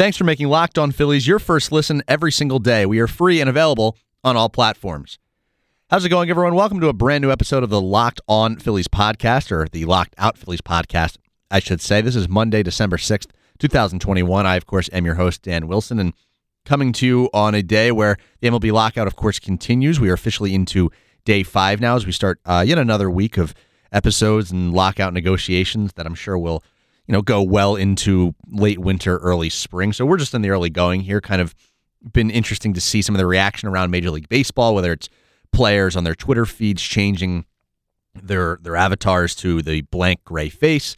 Thanks for making Locked On Phillies your first listen every single day. We are free and available on all platforms. How's it going, everyone? Welcome to a brand new episode of the Locked On Phillies podcast, or the Locked Out Phillies podcast, I should say. This is Monday, December 6th, 2021. I, of course, am your host, Dan Wilson, and coming to you on a day where the MLB lockout, of course, continues. We are officially into day five now as we start uh, yet another week of episodes and lockout negotiations that I'm sure will, you know, go well into late winter, early spring. So we're just in the early going here. Kind of been interesting to see some of the reaction around Major League Baseball, whether it's players on their Twitter feeds changing their their avatars to the blank gray face.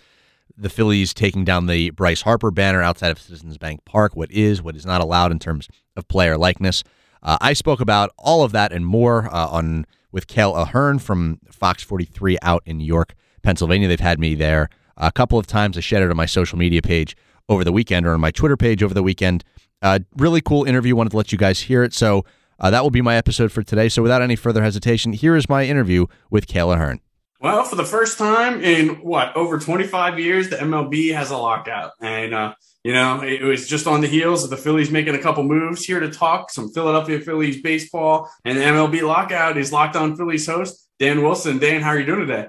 The Phillies taking down the Bryce Harper banner outside of Citizens Bank Park. What is, what is not allowed in terms of player likeness. Uh, I spoke about all of that and more uh, on with Cale Ahearn from Fox 43 out in York, Pennsylvania. They've had me there a couple of times. I shared it on my social media page over the weekend or on my Twitter page over the weekend. Uh, really cool interview. Wanted to let you guys hear it. So uh, that will be my episode for today. So without any further hesitation, here is my interview with Cale Hearn. Well, for the first time in what over 25 years, the MLB has a lockout, and uh, you know it was just on the heels of the Phillies making a couple moves. Here to talk some Philadelphia Phillies baseball and the MLB lockout is Locked On Phillies host Dan Wilson. Dan, how are you doing today?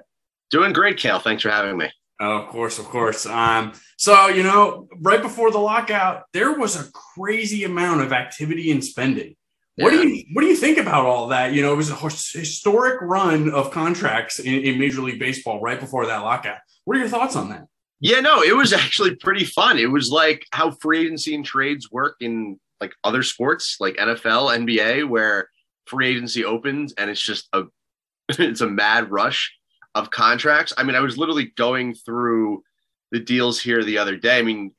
Doing great, Cale. Thanks for having me. Oh, of course, of course. Um, so you know, right before the lockout, there was a crazy amount of activity and spending. What do you what do you think about all that? You know, it was a historic run of contracts in, in, Major League Baseball right before that lockout. What are your thoughts on that? Yeah, no, it was actually pretty fun. It was like how free agency and trades work in like other sports, like NFL, NBA, where free agency opens and it's just a it's a mad rush of contracts. I mean, I was literally going through the deals here the other day. I mean,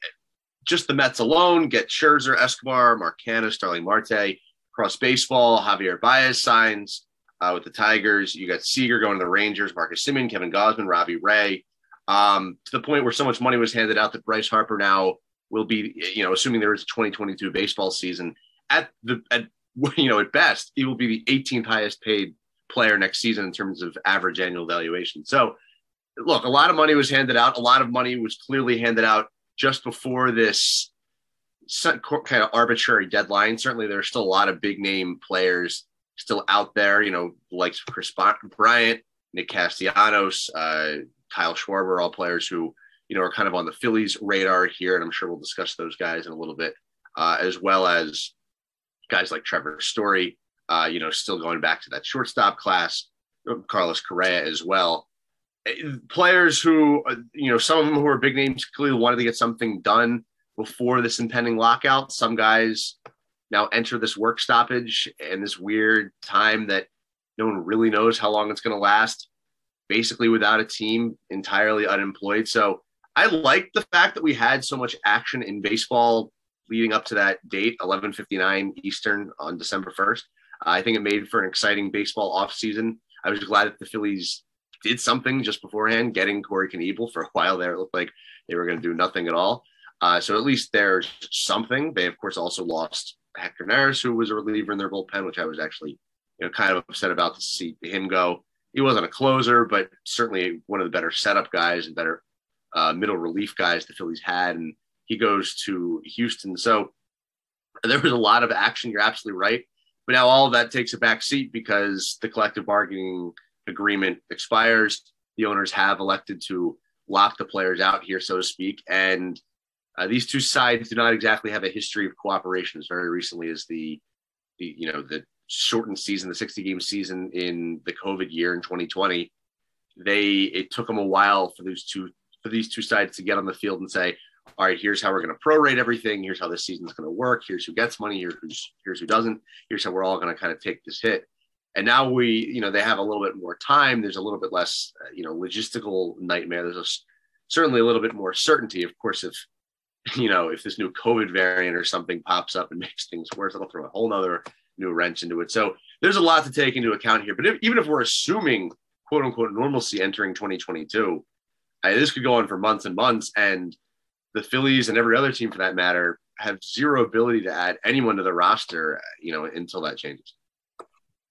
just the Mets alone get Scherzer, Escobar, Mark Canha, Starling Marte across baseball. Javier Baez signs uh, with the Tigers. You got Seager going to the Rangers, Marcus Semien, Kevin Gausman, Robbie Ray. Um, to the point where so much money was handed out that Bryce Harper now will be, you know, assuming there is a 2022 baseball season, at the at you know at best he will be the 18th highest paid player next season in terms of average annual valuation. So, look, a lot of money was handed out. A lot of money was clearly handed out just before this kind of arbitrary deadline. Certainly, there's still a lot of big name players still out there. You know, like Kris Bryant, Nick Castellanos, uh, Kyle Schwarber, all players who you know are kind of on the Phillies radar here, and I'm sure we'll discuss those guys in a little bit, uh, as well as guys like Trevor Story. Uh, you know, still going back to that shortstop class, Carlos Correa as well. Players who, uh, you know, some of them who are big names clearly wanted to get something done before this impending lockout. Some guys now enter this work stoppage and this weird time that no one really knows how long it's going to last, basically without a team, entirely unemployed. So I like the fact that we had so much action in baseball leading up to that date, 11:59 Eastern on December 1st. I think it made for an exciting baseball offseason. I was glad that the Phillies did something just beforehand, getting Corey Knebel for a while there. It looked like they were going to do nothing at all. Uh, so at least there's something. They of course also lost Hector Neris, who was a reliever in their bullpen, which I was actually you know kind of upset about to see him go. He wasn't a closer, but certainly one of the better setup guys and better uh, middle relief guys the Phillies had, and he goes to Houston. So there was a lot of action. You're absolutely right. But now all of that takes a back seat because the collective bargaining agreement expires. The owners have elected to lock the players out here, so to speak, and uh, these two sides do not exactly have a history of cooperation. As very recently as the, the you know the shortened season, the 60 game season in the COVID year in 2020, they it took them a while for these two for these two sides to get on the field and say, all right, here's how we're going to prorate everything. Here's how this season's going to work. Here's who gets money. Here's who's, here's who doesn't. Here's how we're all going to kind of take this hit. And now we, you know, they have a little bit more time. There's a little bit less, uh, you know, logistical nightmare. There's a, certainly a little bit more certainty. Of course, if you know, if this new COVID variant or something pops up and makes things worse, it'll throw a whole nother new wrench into it. So there's a lot to take into account here. But if, even if we're assuming quote unquote normalcy entering 2022, this could go on for months and months. And the Phillies and every other team for that matter have zero ability to add anyone to the roster, you know, until that changes.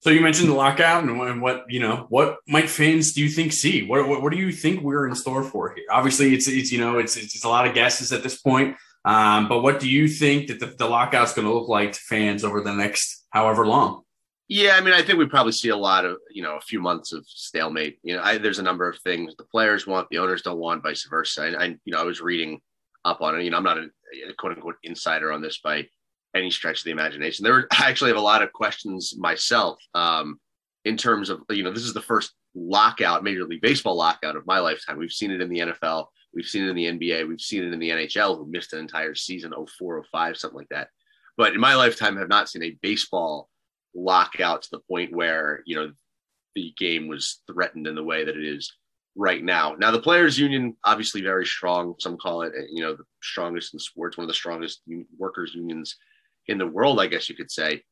So you mentioned the lockout and what you know. What might fans do you think see? What, what, what do you think we're in store for here? Obviously, it's it's you know it's it's, a lot of guesses at this point. Um, but what do you think that the, the lockout's going to look like to fans over the next however long? Yeah, I mean, I think we probably see a lot of, you know, a few months of stalemate. You know, I, there's a number of things the players want, the owners don't want, vice versa. And I, you know, I was reading up on it. You know, I'm not a, a quote unquote insider on this by any stretch of the imagination. There were I actually have a lot of questions myself um, in terms of, you know, this is the first lockout, Major League Baseball lockout of my lifetime. We've seen it in the NFL, we've seen it in the NBA, we've seen it in the NHL, who missed an entire season, 04, 05, something like that. But in my lifetime, I have not seen a baseball lockout to the point where you know the game was threatened in the way that it is right now. Now, the players' union obviously very strong. Some call it, you know, the strongest in sports, one of the strongest workers' unions in the world, I guess you could say.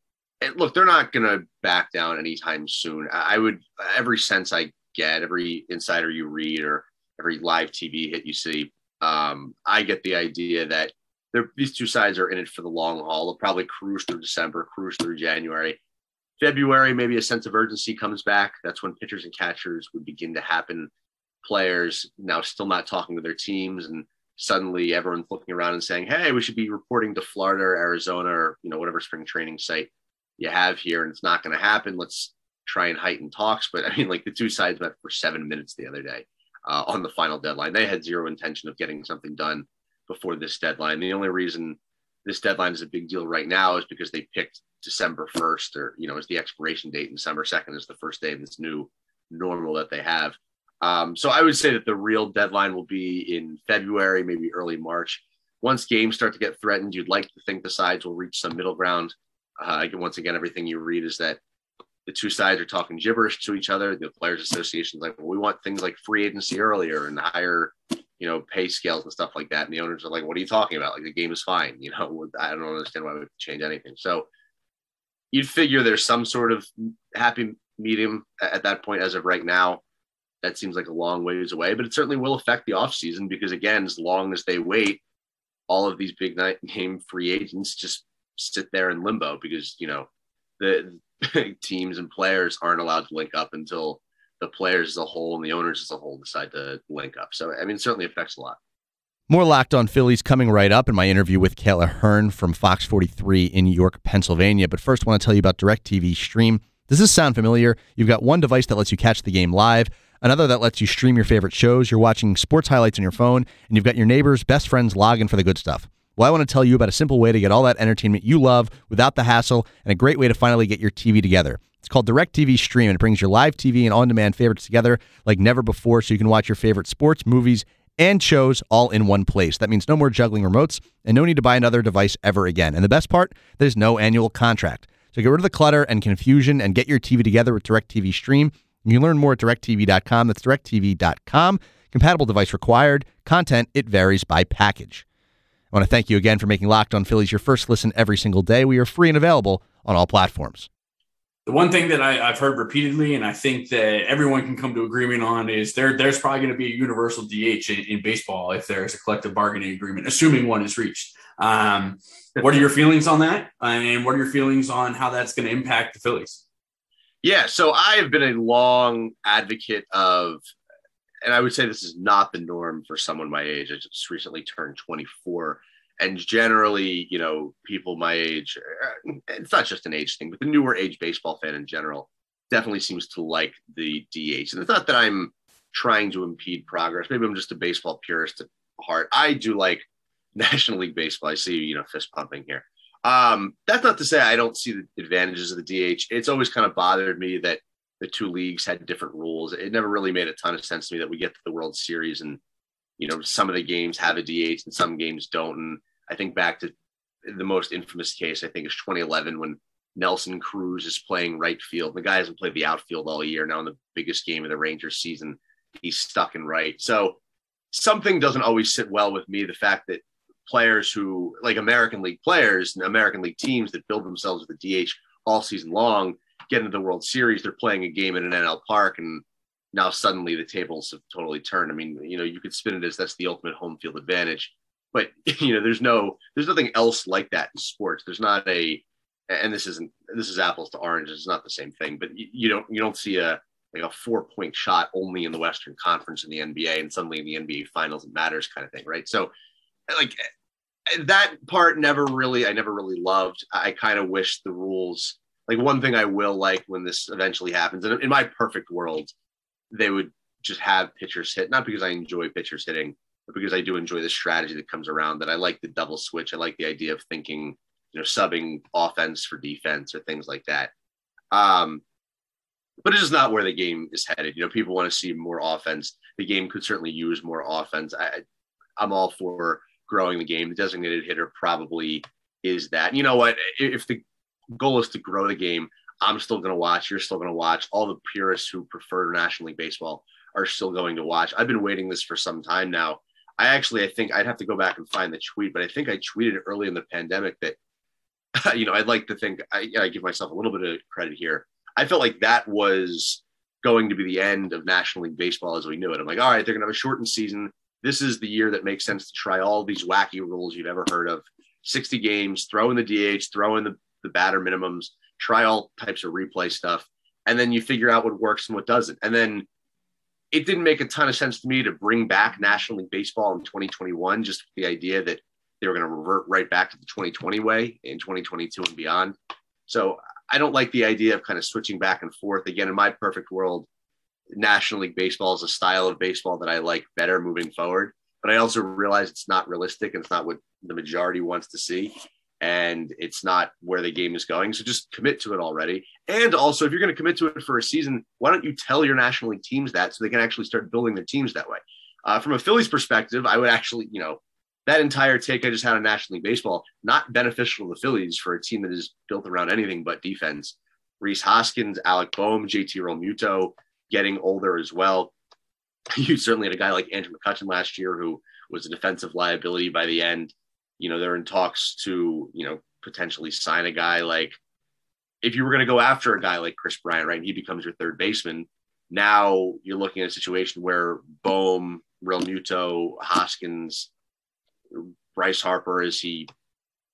And look, they're not going to back down anytime soon. I would every sense I get, every insider you read, or every live TV hit you see, um, I get the idea that these two sides are in it for the long haul. They'll probably cruise through December, cruise through January. February, maybe a sense of urgency comes back. That's when pitchers and catchers would begin to happen. Players now still not talking to their teams, and suddenly everyone's looking around and saying, "Hey, we should be reporting to Florida or Arizona or you know whatever spring training site you have here," and it's not going to happen. Let's try and heighten talks. But I mean, like the two sides met for seven minutes the other day uh, on the final deadline. They had zero intention of getting something done before this deadline. The only reason this deadline is a big deal right now is because they picked December 1st, or, you know, is the expiration date, and December 2nd is the first day of this new normal that they have. Um, so I would say that the real deadline will be in February, maybe early March. Once games start to get threatened, you'd like to think the sides will reach some middle ground. Uh, once again, everything you read is that the two sides are talking gibberish to each other. The players' associations like, well, we want things like free agency earlier and higher, you know, pay scales and stuff like that. And the owners are like, what are you talking about? Like the game is fine. You know, I don't understand why we change anything. So you'd figure there's some sort of happy medium at that point as of right now. That seems like a long ways away, but it certainly will affect the offseason because, again, as long as they wait, all of these big name free agents just sit there in limbo because, you know, the teams and players aren't allowed to link up until the players as a whole and the owners as a whole decide to link up. So, I mean, it certainly affects a lot. More Locked On Phillies coming right up in my interview with Kayla Hearn from Fox 43 in York, Pennsylvania. But first, I want to tell you about DirecTV Stream. Does this sound familiar? You've got one device that lets you catch the game live, another that lets you stream your favorite shows. You're watching sports highlights on your phone, and you've got your neighbor's best friends log in for the good stuff. Well, I want to tell you about a simple way to get all that entertainment you love without the hassle and a great way to finally get your TV together. It's called DirecTV Stream, and it brings your live TV and on demand favorites together like never before so you can watch your favorite sports, movies, and shows all in one place. That means no more juggling remotes and no need to buy another device ever again. And the best part, there's no annual contract. So get rid of the clutter and confusion and get your TV together with DirecTV Stream. You can learn more at directv.com. That's directv.com. Compatible device required. Content, it varies by package. I want to thank you again for making Locked on Phillies your first listen every single day. We are free and available on all platforms the one thing that I, have heard repeatedly, and I think that everyone can come to agreement on, is there there's probably going to be a universal DH in, in, baseball if there's a collective bargaining agreement, assuming one is reached. Um, what are your feelings on that, and what are your feelings on how that's going to impact the Phillies? Yeah, so I have been a long advocate of, and I would say this is not the norm for someone my age. I just recently turned 24 and generally, you know, people my age, uh, it's not just an age thing, but the newer age baseball fan in general definitely seems to like the DH. And it's not that I'm trying to impede progress. Maybe I'm just a baseball purist at heart. I do like National League Baseball. I see, you know, fist pumping here. Um, that's not to say I don't see the advantages of the DH. It's always kind of bothered me that the two leagues had different rules. It never really made a ton of sense to me that we get to the World Series and you know some of the games have a DH and some games don't. And I think back to the most infamous case, I think is 2011 when Nelson Cruz is playing right field. The guy hasn't played the outfield all year. Now in the biggest game of the Rangers season, he's stuck in right. So something doesn't always sit well with me. The fact that players who like American League players and American League teams that build themselves with the DH all season long get into the World Series, they're playing a game in an NL park and now suddenly the tables have totally turned. I mean, you know, you could spin it as that's the ultimate home field advantage but you know there's no there's nothing else like that in sports there's not a and this isn't this is apples to oranges it's not the same thing but you, you don't you don't see a like a four point shot only in the western conference in the nba and suddenly in the nba finals it matters kind of thing right so like that part never really, I never really loved. I kind of wish the rules, like one thing I will like when this eventually happens, and in my perfect world, they would just have pitchers hit, not because I enjoy pitchers hitting, but because I do enjoy the strategy that comes around that I like the double switch. I like the idea of thinking, you know, subbing offense for defense or things like that. Um, but it's just not where the game is headed. You know, people want to see more offense. The game could certainly use more offense. I, I'm all for growing the game. The designated hitter probably is that. You know what? If the goal is to grow the game, I'm still going to watch. You're still going to watch. All the purists who prefer National League Baseball are still going to watch. I've been waiting this for some time now. I actually, I think I'd have to go back and find the tweet, but I think I tweeted early in the pandemic that, you know, I'd like to think I, I give myself a little bit of credit here. I felt like that was going to be the end of National League Baseball as we knew it. I'm like, all right, they're going to have a shortened season. This is the year that makes sense to try all these wacky rules you've ever heard of 60 games, throw in the DH, throw in the, the batter minimums, try all types of replay stuff. And then you figure out what works and what doesn't. And then it didn't make a ton of sense to me to bring back National League Baseball in 2021, just the idea that they were going to revert right back to the 2020 way in 2022 and beyond. So I don't like the idea of kind of switching back and forth. Again, in my perfect world, National League Baseball is a style of baseball that I like better moving forward. But I also realize it's not realistic and it's not what the majority wants to see. And it's not where the game is going. So just commit to it already. And also, if you're going to commit to it for a season, why don't you tell your National League teams that so they can actually start building their teams that way? Uh, from a Phillies perspective, I would actually, you know, that entire take I just had on National League Baseball, not beneficial to the Phillies for a team that is built around anything but defense. Rhys Hoskins, Alec Bohm, JT Realmuto getting older as well. You certainly had a guy like Andrew McCutchen last year who was a defensive liability by the end. You know, they're in talks to, you know, potentially sign a guy like if you were going to go after a guy like Kris Bryant, right, And he becomes your third baseman. Now you're looking at a situation where Bohm, Realmuto, Hoskins, Bryce Harper is he?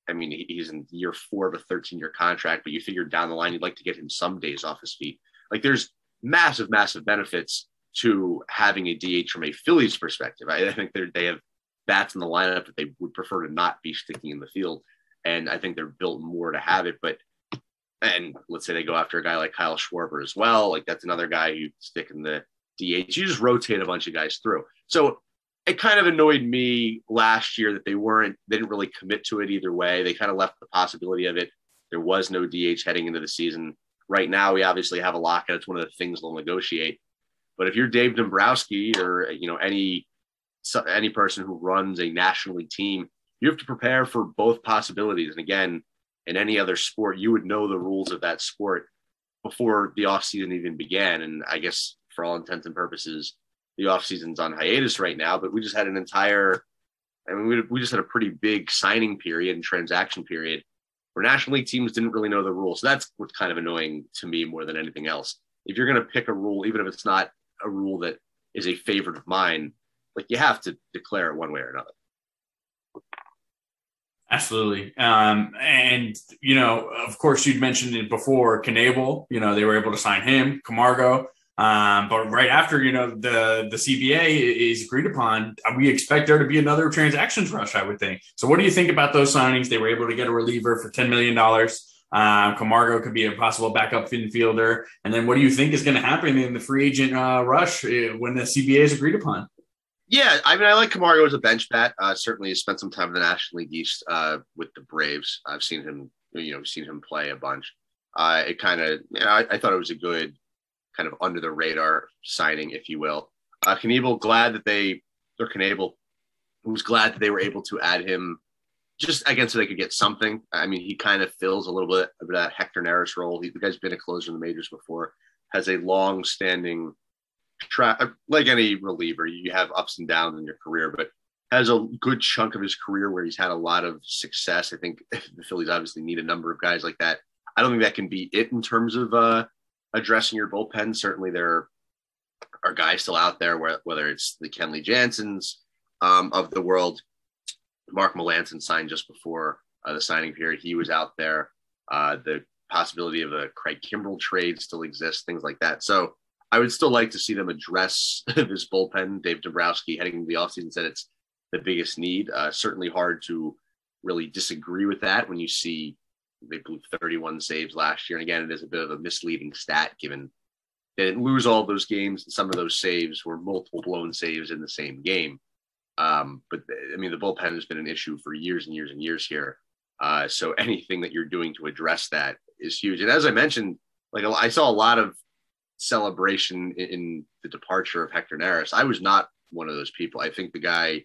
I mean, he's in year four of a 13 year contract, but you figure down the line you'd like to get him some days off his feet. Like there's massive, massive benefits to having a DH from a Phillies perspective. I, I think they have bats in the lineup that they would prefer to not be sticking in the field, and I think they're built more to have it. But and let's say they go after a guy like Kyle Schwarber as well, like that's another guy you stick in the DH. You just rotate a bunch of guys through. So it kind of annoyed me last year that they weren't they didn't really commit to it either way. They kind of left the possibility of it. There was no DH heading into the season. Right now, we obviously have a lockout. It's one of the things they'll negotiate. But if you're Dave Dombrowski or you know any any person who runs a national league team, you have to prepare for both possibilities. And again, in any other sport, you would know the rules of that sport before the offseason even began. And I guess for all intents and purposes, the offseason's on hiatus right now, but we just had an entire, I mean, we, we just had a pretty big signing period and transaction period where National League teams didn't really know the rules. So that's what's kind of annoying to me more than anything else. If you're going to pick a rule, even if it's not a rule that is a favorite of mine, like you have to declare it one way or another. Absolutely. Um, and, you know, of course, you'd mentioned it before, Knebel, you know, they were able to sign him, Camargo. Um, but right after you know the the CBA is agreed upon, we expect there to be another transactions rush. I would think. So, what do you think about those signings? They were able to get a reliever for ten million dollars. Um, Camargo could be a possible backup infielder. And then, what do you think is going to happen in the free agent uh, rush uh, when the CBA is agreed upon? Yeah, I mean, I like Camargo as a bench bat. Uh, certainly, spent some time in the National League East uh, with the Braves. I've seen him, you know, seen him play a bunch. Uh, it kind of, you know, I, I, thought it was a good kind of under the radar signing, if you will. Uh, Knebel, glad that they, or Knebel, was glad that they were able to add him just again so they could get something. I mean, he kind of fills a little bit of that Hector Neris role. He, the guy's been a closer in the majors before, has a long standing track, like any reliever, you have ups and downs in your career, but has a good chunk of his career where he's had a lot of success. I think the Phillies obviously need a number of guys like that. I don't think that can be it in terms of uh, addressing your bullpen. Certainly, there are guys still out there, whether it's the Kenley Jansens um, of the world. Mark Melancon signed just before uh, the signing period. He was out there. Uh, the possibility of a Craig Kimbrel trade still exists, things like that. So I would still like to see them address this bullpen. Dave Dombrowski heading into the offseason said it's the biggest need. Uh, certainly hard to really disagree with that when you see they blew 31 saves last year. And again, it is a bit of a misleading stat given they didn't lose all those games. Some of those saves were multiple blown saves in the same game. Um, but I mean, the bullpen has been an issue for years and years and years here. Uh, so anything that you're doing to address that is huge. And as I mentioned, like I saw a lot of celebration in, in the departure of Hector Neris. I was not one of those people. I think the guy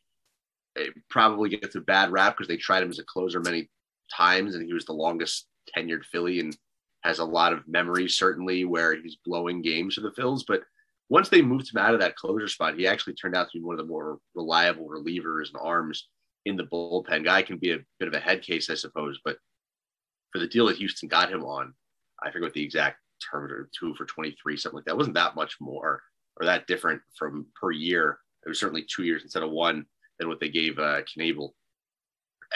eh, probably gets a bad rap because they tried him as a closer many times, and he was the longest tenured Philly and has a lot of memories certainly where he's blowing games for the Phils. But once they moved him out of that closer spot, he actually turned out to be one of the more reliable relievers and arms in the bullpen. Guy can be a bit of a head case, I suppose, but for the deal that Houston got him on, I forget what the exact terms are, two for 23, something like that. It wasn't that much more or that different from per year. It was certainly two years instead of one than what they gave uh, Knebel.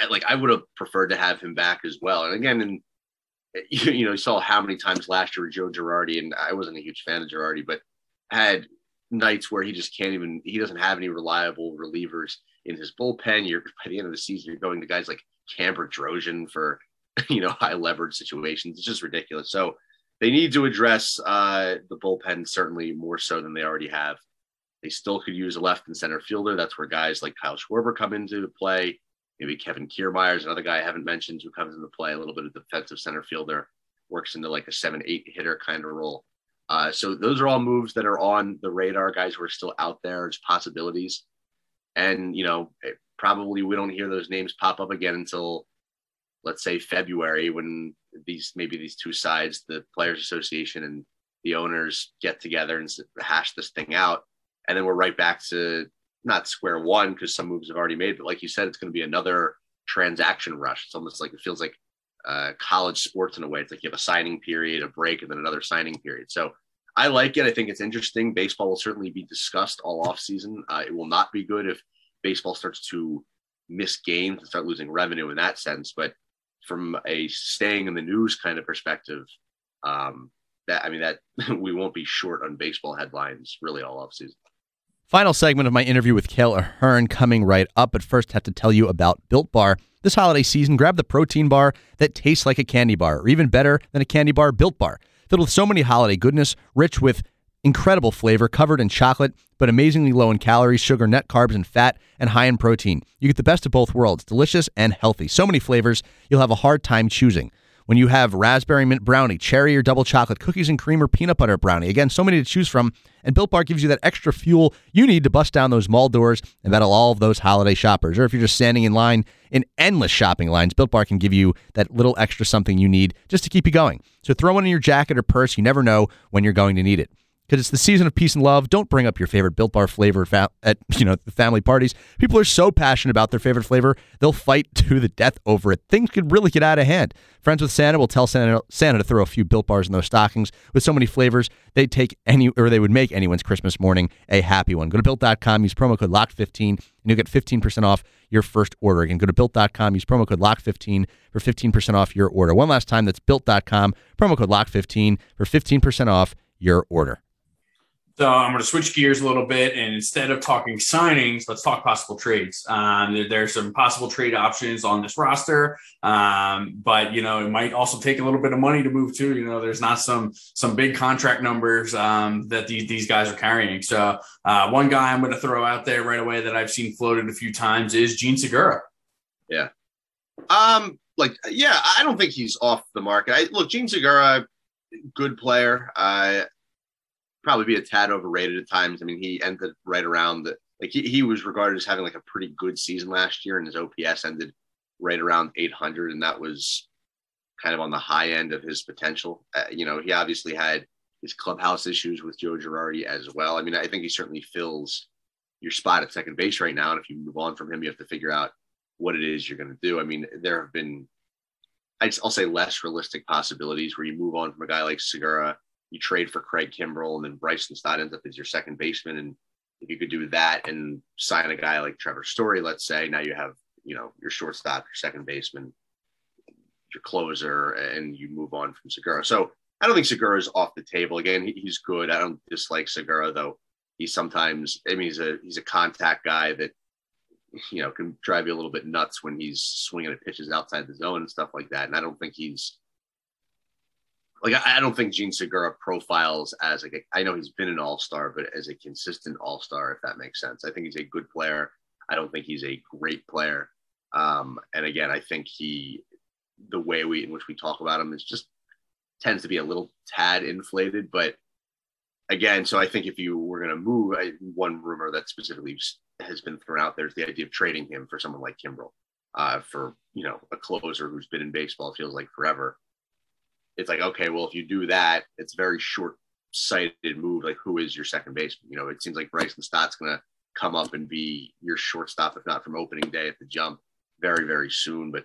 And, like I would have preferred to have him back as well. And again, and you, you know, you saw how many times last year Joe Girardi, and I wasn't a huge fan of Girardi, but had nights where he just can't even he doesn't have any reliable relievers in his bullpen. You're by the end of the season, you're going to guys like Cam Bedrosian for you know high leverage situations. It's just ridiculous. So they need to address uh, the bullpen certainly more so than they already have. They still could use a left and center fielder. That's where guys like Kyle Schwarber come into play. Maybe Kevin Kiermaier is another guy I haven't mentioned who comes into play. A little bit of defensive center fielder, works into like a seven eight hitter kind of role. Uh, so those are all moves that are on the radar. Guys who are still out there as possibilities, and you know probably we don't hear those names pop up again until let's say February when these maybe these two sides, the Players Association and the owners, get together and hash this thing out, and then we're right back to not square one because some moves have already made, but like you said, it's going to be another transaction rush. It's almost like it feels like uh, college sports in a way. It's like you have a signing period, a break, and then another signing period. So I like it. I think it's interesting. Baseball will certainly be discussed all off season. Uh, it will not be good if baseball starts to miss games and start losing revenue in that sense. But from a staying in the news kind of perspective, um, that I mean that we won't be short on baseball headlines really all off season. Final segment of my interview with Cale Ahern coming right up, but first have to tell you about Built Bar. This holiday season, grab the protein bar that tastes like a candy bar, or even better than a candy bar, Built Bar. Filled with so many holiday goodness, rich with incredible flavor, covered in chocolate, but amazingly low in calories, sugar, net carbs, and fat, and high in protein. You get the best of both worlds, delicious and healthy. So many flavors, you'll have a hard time choosing. When you have raspberry mint brownie, cherry or double chocolate, cookies and cream or peanut butter brownie. Again, so many to choose from. And Built Bar gives you that extra fuel you need to bust down those mall doors and battle all of those holiday shoppers. Or if you're just standing in line in endless shopping lines, Built Bar can give you that little extra something you need just to keep you going. So throw one in your jacket or purse. You never know when you're going to need it because it's the season of peace and love. Don't bring up your favorite Built Bar flavor fa- at you know family parties. People are so passionate about their favorite flavor, they'll fight to the death over it. Things could really get out of hand. Friends with Santa will tell Santa, Santa to throw a few Built Bars in those stockings. With so many flavors, they'd take any or they would make anyone's Christmas morning a happy one. Go to built.com, use promo code LOCK15, and you'll get 15% off your first order. Again, go to built.com, use promo code LOCK15 for 15% off your order. One last time, that's built.com, promo code LOCK15 for 15% off your order. So I'm going to switch gears a little bit, and instead of talking signings, let's talk possible trades. Um, there, there's some possible trade options on this roster, um, but you know it might also take a little bit of money to move to. You know, there's not some some big contract numbers um, that these these guys are carrying. So uh, one guy I'm going to throw out there right away that I've seen floated a few times is Jean Segura. Yeah, um, like yeah, I don't think he's off the market. I, look, Jean Segura, good player. Uh, probably be a tad overrated at times. I mean, he ended right around the like he, he was regarded as having like a pretty good season last year, and his OPS ended right around 800, and that was kind of on the high end of his potential. Uh, you know, he obviously had his clubhouse issues with Joe Girardi as well. I mean, I think he certainly fills your spot at second base right now, and if you move on from him, you have to figure out what it is you're going to do. I mean, there have been I'll say less realistic possibilities where you move on from a guy like Segura you trade for Craig Kimbrel and then Bryson Stott ends up as your second baseman. And if you could do that and sign a guy like Trevor Story, let's say, now you have, you know, your shortstop, your second baseman, your closer, and you move on from Segura. So I don't think Segura is off the table. Again, he's good. I don't dislike Segura though. He sometimes, I mean, he's a he's a contact guy that you know, can drive you a little bit nuts when he's swinging at pitches outside the zone and stuff like that. And I don't think he's like I don't think Jean Segura profiles as like a, I know he's been an all star, but as a consistent all star, if that makes sense. I think he's a good player. I don't think he's a great player. Um, and again, I think he the way we in which we talk about him is just tends to be a little tad inflated. But again, so I think if you were going to move, I, one rumor that specifically has been thrown out there is the idea of trading him for someone like Kimbrel, uh, for you know a closer who's been in baseball feels like forever. It's like okay, well if you do that, it's very short sighted move. Like who is your second baseman? You know, it seems like Bryson Stott's going to come up and be your shortstop, if not from opening day at the jump, very very soon. But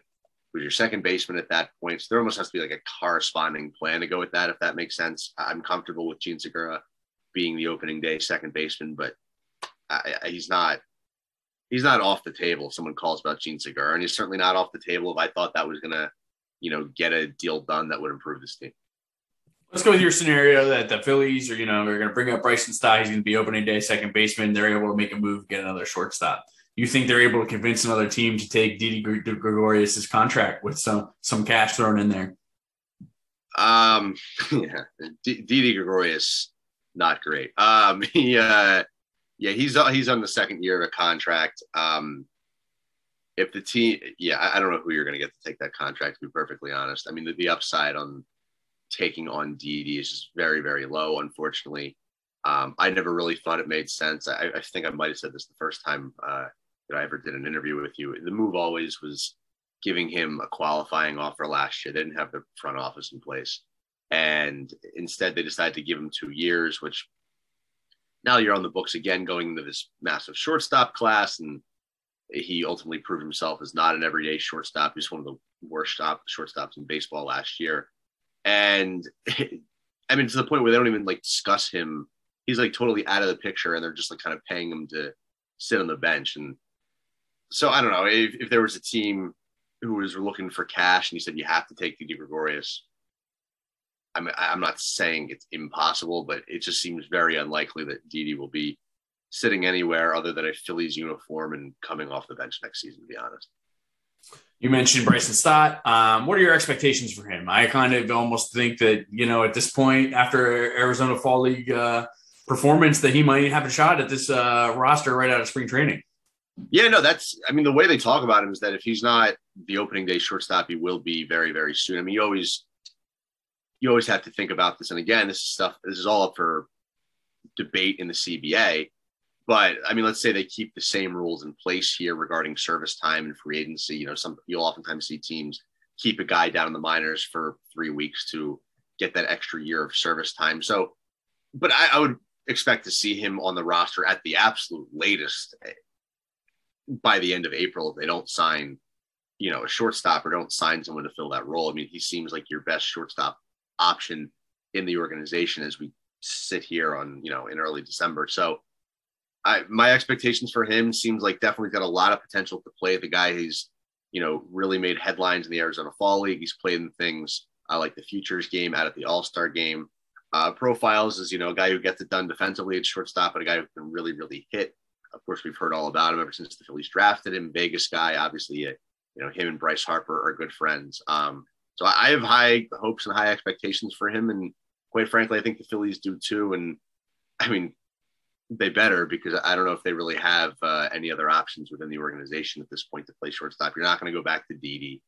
with your second baseman at that point, so there almost has to be like a corresponding plan to go with that, if that makes sense. I'm comfortable with Jean Segura being the opening day second baseman, but I, I, he's not he's not off the table. If someone calls about Jean Segura, and he's certainly not off the table if I thought that was gonna, you know, get a deal done that would improve this team. Let's go with your scenario that the Phillies are, you know, they're going to bring up Bryson Stott. He's going to be opening day second baseman. They're able to make a move, get another shortstop. You think they're able to convince another team to take Didi Gregorius' contract with some some cash thrown in there? Um, yeah, Didi Gregorius, not great. Um, he, uh, yeah, he's he's on the second year of a contract. Um, if the team, yeah, I, don't know who you're going to get to take that contract. To be perfectly honest, I mean the, the upside on taking on Didi is just very very low. Unfortunately, um, I never really thought it made sense. I, I think I might have said this the first time uh, that I ever did an interview with you. The move always was giving him a qualifying offer last year. They didn't have the front office in place. And instead, they decided to give him two years, which now you're on the books again going into this massive shortstop class. And he ultimately proved himself as not an everyday shortstop. He's one of the worst stop, shortstops in baseball last year. And I mean, to the point where they don't even like discuss him. He's like totally out of the picture and they're just like kind of paying him to sit on the bench. And so I don't know if, if there was a team who was looking for cash and he said you have to take Didi Gregorius. I'm I'm not saying it's impossible, but it just seems very unlikely that Didi will be sitting anywhere other than a Phillies uniform and coming off the bench next season. To be honest. You mentioned Bryson Stott. Um, what are your expectations for him? I kind of almost think that you know at this point, after Arizona Fall League uh, performance, that he might have a shot at this uh, roster right out of spring training. Yeah, no, that's. I mean, the way they talk about him is that if he's not the opening day shortstop, he will be very, very soon. I mean, you always, you always have to think about this. And again, this is stuff. This is all up for debate in the CBA. But I mean, let's say they keep the same rules in place here regarding service time and free agency. You know, some you'll oftentimes see teams keep a guy down in the minors for three weeks to get that extra year of service time. So, but I, I would expect to see him on the roster at the absolute latest eh, by the end of April if they don't sign, you know, a shortstop or don't sign someone to fill that role. I mean, he seems like your best shortstop option in the organization as we sit here on, you know, in early December. So I my expectations for him seems like definitely got a lot of potential to play. The guy he's, you know, really made headlines in the Arizona Fall League. He's played in things uh, like the Futures game out at the All Star game. Uh, profiles is, you know, a guy who gets it done defensively at shortstop, but a guy who can really, really hit of course, we've heard all about him ever since the Phillies drafted him. Vegas guy, obviously, you know, him and Bryce Harper are good friends. Um, so I have high hopes and high expectations for him, and quite frankly, I think the Phillies do too. And I mean, they better because I don't know if they really have uh, any other options within the organization at this point to play shortstop. You're not going to go back to Didi.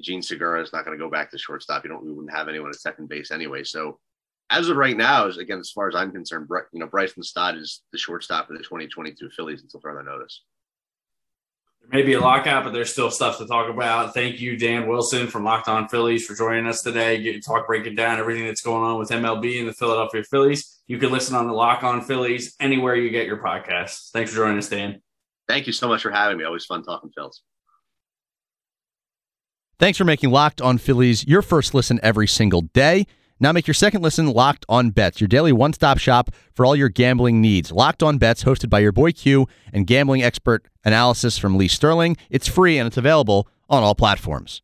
Jean Segura is not going to go back to shortstop. You don't. We wouldn't have anyone at second base anyway. So as of right now, is again, as far as I'm concerned, you know, Bryson Stott is the shortstop for the 2022 Phillies until further notice. There may be a lockout, but there's still stuff to talk about. Thank you, Dan Wilson from Locked On Phillies, for joining us today. Get talk, breaking down everything that's going on with MLB and the Philadelphia Phillies. You can listen on the Lock On Phillies anywhere you get your podcasts. Thanks for joining us, Dan. Thank you so much for having me. Always fun talking Phils. Thanks for making Locked On Phillies your first listen every single day. Now make your second listen Locked On Bets, your daily one stop shop for all your gambling needs. Locked On Bets, hosted by your boy Q and gambling expert analysis from Lee Sterling. It's free and it's available on all platforms.